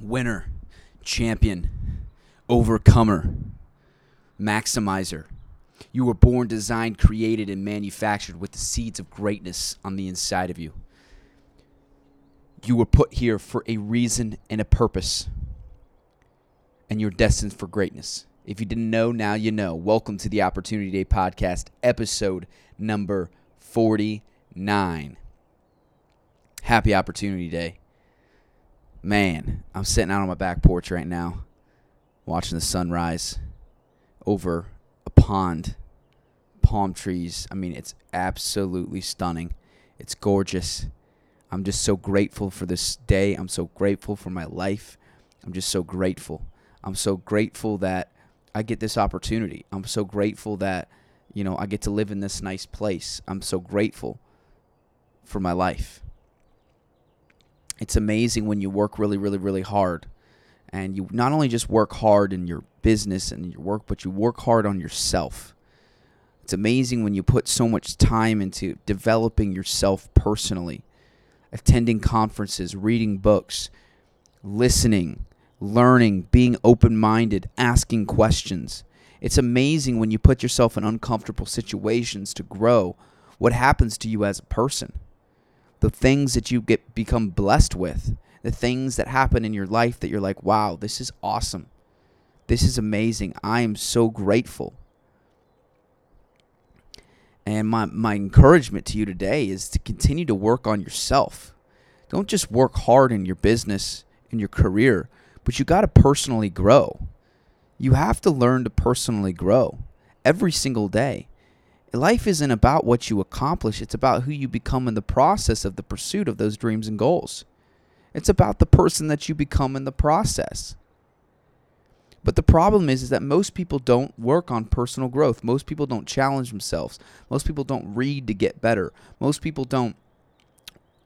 winner, champion, overcomer, maximizer. You were born, designed, created, and manufactured with the seeds of greatness on the inside of you. You were put here for a reason and a purpose, and you're destined for greatness. If you didn't know, now you know. Welcome to the Opportunity Day Podcast, episode number 49. Happy Opportunity Day. Man, I'm sitting out on my back porch right now, watching the sunrise over a pond, palm trees. I mean, it's absolutely stunning. It's gorgeous. I'm just so grateful for this day. I'm so grateful for my life. I'm just so grateful. I'm so grateful that I get this opportunity. I'm so grateful that, you know, I get to live in this nice place. I'm so grateful for my life it's amazing when you work really, really, really hard. And you not only just work hard in your business and your work, but you work hard on yourself. It's amazing when you put so much time into developing yourself personally, attending conferences, reading books, listening, learning, being open minded, asking questions. It's amazing when you put yourself in uncomfortable situations to grow what happens to you as a person the things that you get become blessed with, the things that happen in your life that you're like, wow, this is awesome. This is amazing. I am so grateful. And my, my encouragement to you today is to continue to work on yourself. Don't just work hard in your business, in your career, but you got to personally grow. You have to learn to personally grow every single day life isn't about what you accomplish, it's about who you become in the process of the pursuit of those dreams and goals. It's about the person that you become in the process. But the problem is, is that most people don't work on personal growth. Most people don't challenge themselves. Most people don't read to get better. Most people don't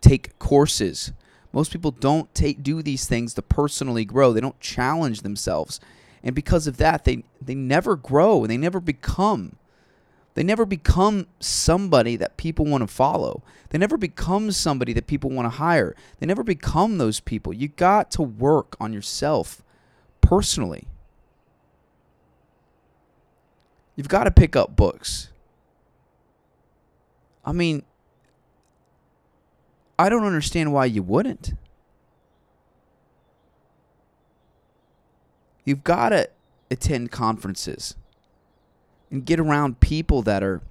take courses. Most people don't take do these things to personally grow. They don't challenge themselves. And because of that, they, they never grow and they never become they never become somebody that people want to follow. They never become somebody that people want to hire. They never become those people. You got to work on yourself personally. You've got to pick up books. I mean, I don't understand why you wouldn't. You've got to attend conferences and get around people that are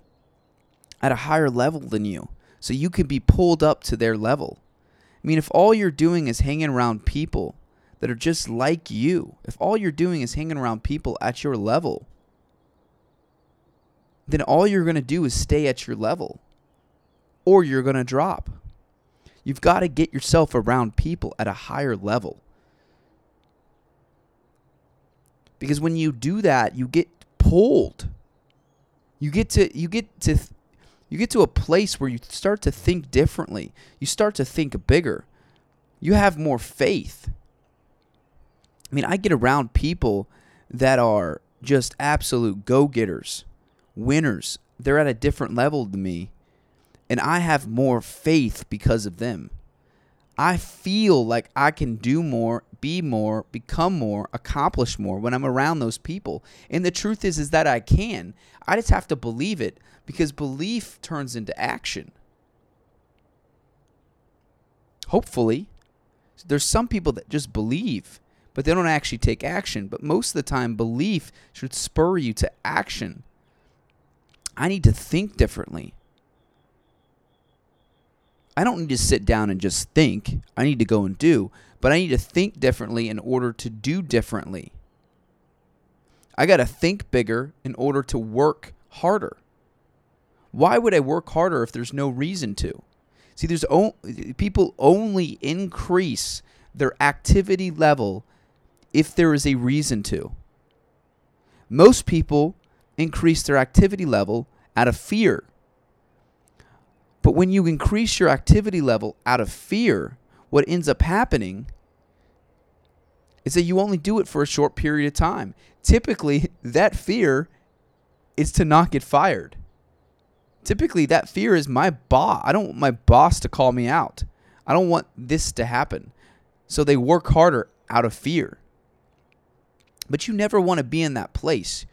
at a higher level than you so you can be pulled up to their level. I mean, if all you're doing is hanging around people that are just like you, if all you're doing is hanging around people at your level, then all you're going to do is stay at your level or you're going to drop. You've got to get yourself around people at a higher level. Because when you do that, you get pulled you get to you get to you get to a place where you start to think differently. You start to think bigger. You have more faith. I mean, I get around people that are just absolute go-getters, winners. They're at a different level than me, and I have more faith because of them. I feel like I can do more, be more, become more, accomplish more when I'm around those people. And the truth is is that I can. I just have to believe it because belief turns into action. Hopefully. There's some people that just believe, but they don't actually take action. But most of the time belief should spur you to action. I need to think differently. I don't need to sit down and just think. I need to go and do, but I need to think differently in order to do differently. I got to think bigger in order to work harder. Why would I work harder if there's no reason to? See, there's o- people only increase their activity level if there is a reason to. Most people increase their activity level out of fear. But when you increase your activity level out of fear, what ends up happening is that you only do it for a short period of time. Typically, that fear is to not get fired. Typically, that fear is my boss. I don't want my boss to call me out. I don't want this to happen. So they work harder out of fear. But you never want to be in that place.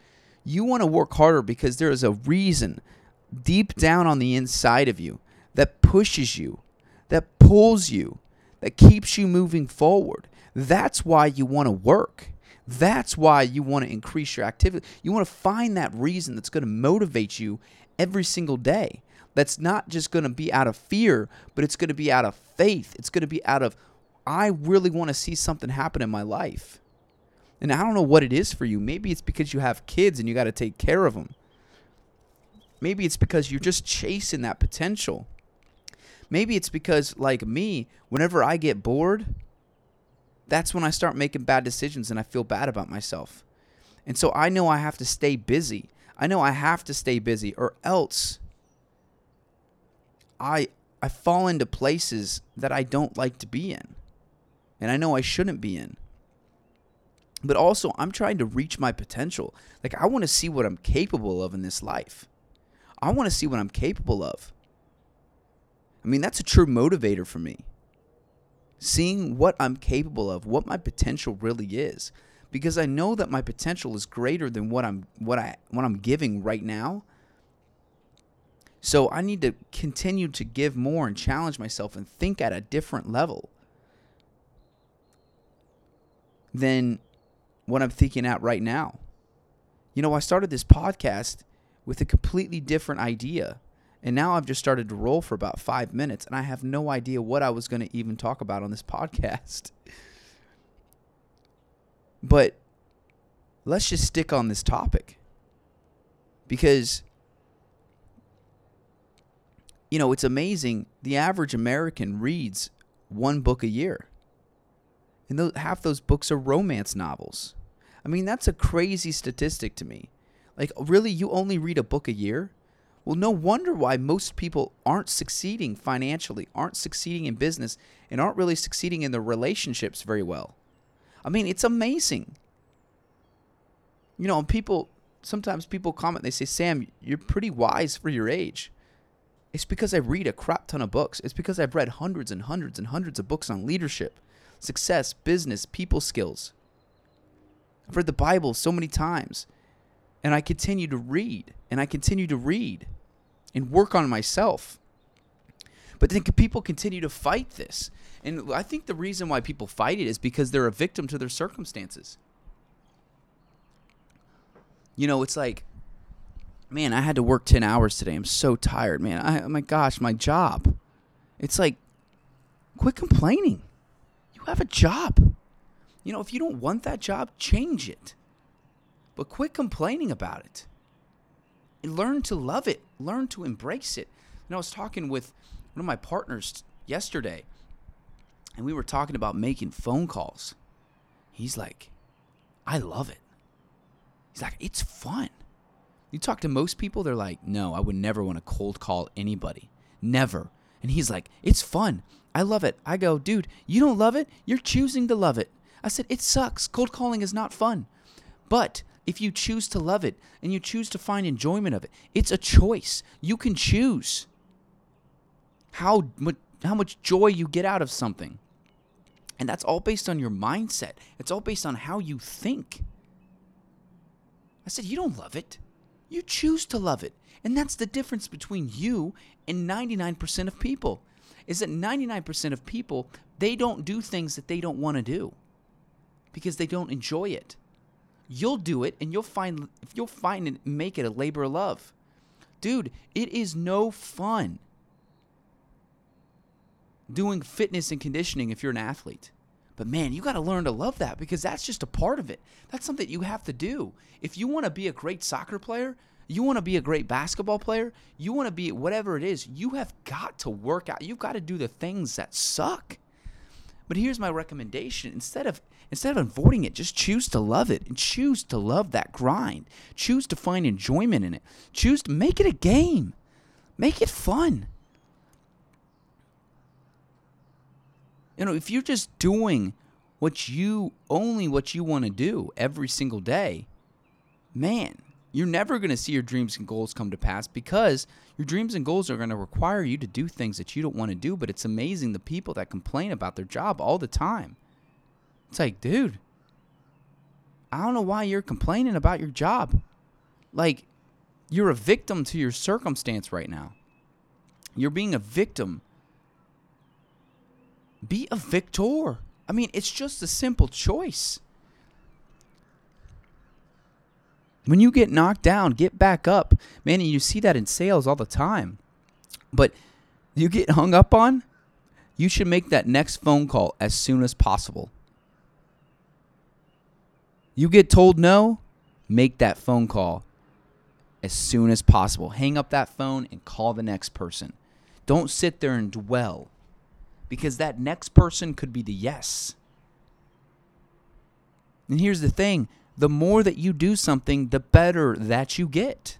You want to work harder because there is a reason deep down on the inside of you that pushes you, that pulls you, that keeps you moving forward. That's why you want to work. That's why you want to increase your activity. You want to find that reason that's going to motivate you every single day. That's not just going to be out of fear, but it's going to be out of faith. It's going to be out of, I really want to see something happen in my life. And I don't know what it is for you. Maybe it's because you have kids and you got to take care of them. Maybe it's because you're just chasing that potential. Maybe it's because, like me, whenever I get bored, that's when I start making bad decisions and I feel bad about myself. And so I know I have to stay busy. I know I have to stay busy or else I I fall into places that I don't like to be in. And I know I shouldn't be in. But also, I'm trying to reach my potential. Like I want to see what I'm capable of in this life. I want to see what I'm capable of. I mean, that's a true motivator for me seeing what I'm capable of, what my potential really is, because I know that my potential is greater than what I'm what I what I'm giving right now. So I need to continue to give more and challenge myself and think at a different level than what I'm thinking at right now. You know, I started this podcast with a completely different idea and now I've just started to roll for about five minutes, and I have no idea what I was going to even talk about on this podcast. But let's just stick on this topic. Because, you know, it's amazing. The average American reads one book a year. And half those books are romance novels. I mean, that's a crazy statistic to me. Like, really, you only read a book a year? Well, no wonder why most people aren't succeeding financially, aren't succeeding in business, and aren't really succeeding in their relationships very well. I mean, it's amazing. You know, people sometimes people comment, they say, Sam, you're pretty wise for your age. It's because I read a crap ton of books. It's because I've read hundreds and hundreds and hundreds of books on leadership, success, business, people skills. I've read the Bible so many times, and I continue to read, and I continue to read and work on myself. But then people continue to fight this. And I think the reason why people fight it is because they're a victim to their circumstances. You know, it's like, man, I had to work 10 hours today. I'm so tired, man. I, oh my gosh, my job. It's like, quit complaining. You have a job. You know, if you don't want that job, change it. But quit complaining about it learn to love it, learn to embrace it. Know, I was talking with one of my partners yesterday, and we were talking about making phone calls. He's like, I love it. He's like, it's fun. You talk to most people, they're like, no, I would never want to cold call anybody. Never. And he's like, it's fun. I love it. I go, dude, you don't love it? You're choosing to love it. I said, it sucks. Cold calling is not fun. But if you choose to love it and you choose to find enjoyment of it. It's a choice. You can choose how much, how much joy you get out of something. And that's all based on your mindset. It's all based on how you think. I said, You don't love it. You choose to love it. And that's the difference between you and 99% of people. Is that 99% of people, they don't do things that they don't want to do because they don't enjoy it you'll do it and you'll find if you'll find and make it a labor of love. Dude, it is no fun doing fitness and conditioning if you're an athlete. But man, you got to learn to love that because that's just a part of it. That's something you have to do. If you want to be a great soccer player, you want to be a great basketball player, you want to be whatever it is, you have got to work out. You've got to do the things that suck. But here's my recommendation instead of instead of avoiding it, just choose to love it and choose to love that grind. Choose to find enjoyment in it. Choose to make it a game. Make it fun. You know, if you're just doing what you only what you want to do every single day, man, you're never going to see your dreams and goals come to pass because your dreams and goals are going to require you to do things that you don't want to do. But it's amazing the people that complain about their job all the time. It's like, dude, I don't know why you're complaining about your job. Like, you're a victim to your circumstance right now. You're being a victim. Be a victor. I mean, it's just a simple choice. When you get knocked down, get back up. Man, and you see that in sales all the time. But you get hung up on, you should make that next phone call as soon as possible. You get told no, make that phone call as soon as possible. Hang up that phone and call the next person. Don't sit there and dwell because that next person could be the yes. And here's the thing the more that you do something, the better that you get.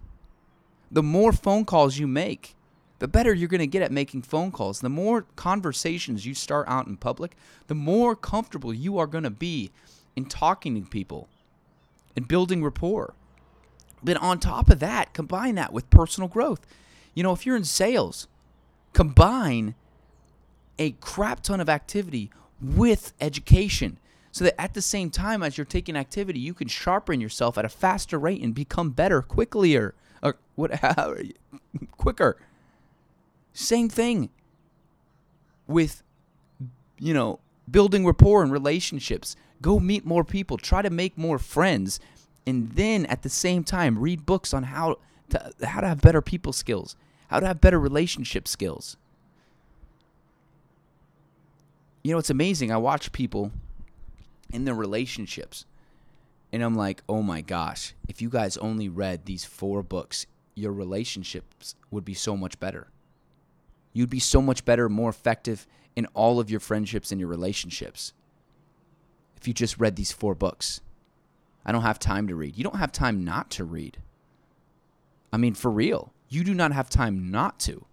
The more phone calls you make, the better you're going to get at making phone calls. The more conversations you start out in public, the more comfortable you are going to be in talking to people and building rapport. But on top of that, combine that with personal growth. You know, if you're in sales, combine a crap ton of activity with education so that at the same time as you're taking activity, you can sharpen yourself at a faster rate and become better quickly or, or what, quicker. Same thing with, you know, building rapport and relationships. Go meet more people, try to make more friends, and then at the same time read books on how to how to have better people skills, how to have better relationship skills. You know, it's amazing. I watch people in their relationships and I'm like, "Oh my gosh, if you guys only read these four books, your relationships would be so much better." You'd be so much better, more effective in all of your friendships and your relationships if you just read these four books. I don't have time to read. You don't have time not to read. I mean, for real, you do not have time not to.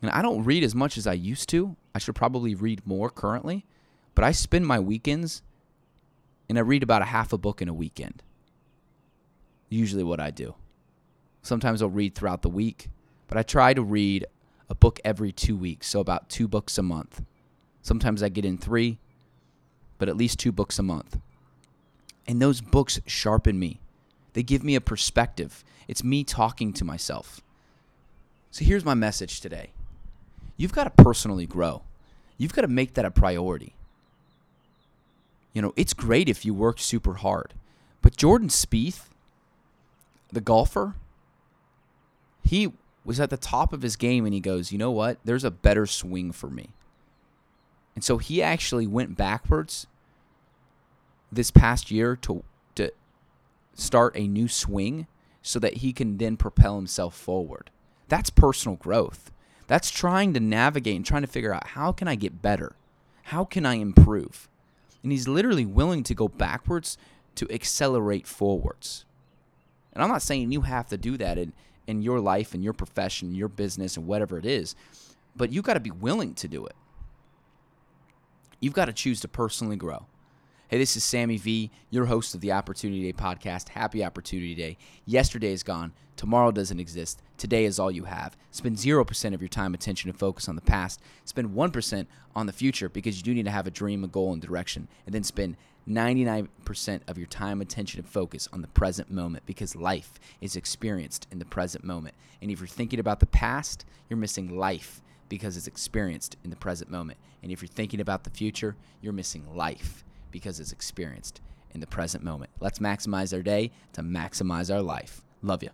And I don't read as much as I used to. I should probably read more currently, but I spend my weekends and I read about a half a book in a weekend. Usually, what I do. Sometimes I'll read throughout the week. But I try to read a book every two weeks, so about two books a month. Sometimes I get in three, but at least two books a month. And those books sharpen me. They give me a perspective. It's me talking to myself. So here's my message today you've got to personally grow, you've got to make that a priority. You know, it's great if you work super hard, but Jordan Spieth, the golfer, he was at the top of his game and he goes, you know what? There's a better swing for me. And so he actually went backwards this past year to to start a new swing so that he can then propel himself forward. That's personal growth. That's trying to navigate and trying to figure out how can I get better? How can I improve? And he's literally willing to go backwards to accelerate forwards. And I'm not saying you have to do that and in your life and your profession, your business, and whatever it is. But you got to be willing to do it. You've got to choose to personally grow. Hey, this is Sammy V, your host of the Opportunity Day podcast. Happy Opportunity Day. Yesterday is gone. Tomorrow doesn't exist. Today is all you have. Spend 0% of your time, attention, and focus on the past. Spend 1% on the future because you do need to have a dream, a goal, and direction. And then spend 99% of your time, attention, and focus on the present moment because life is experienced in the present moment. And if you're thinking about the past, you're missing life because it's experienced in the present moment. And if you're thinking about the future, you're missing life because it's experienced in the present moment. Let's maximize our day to maximize our life. Love you.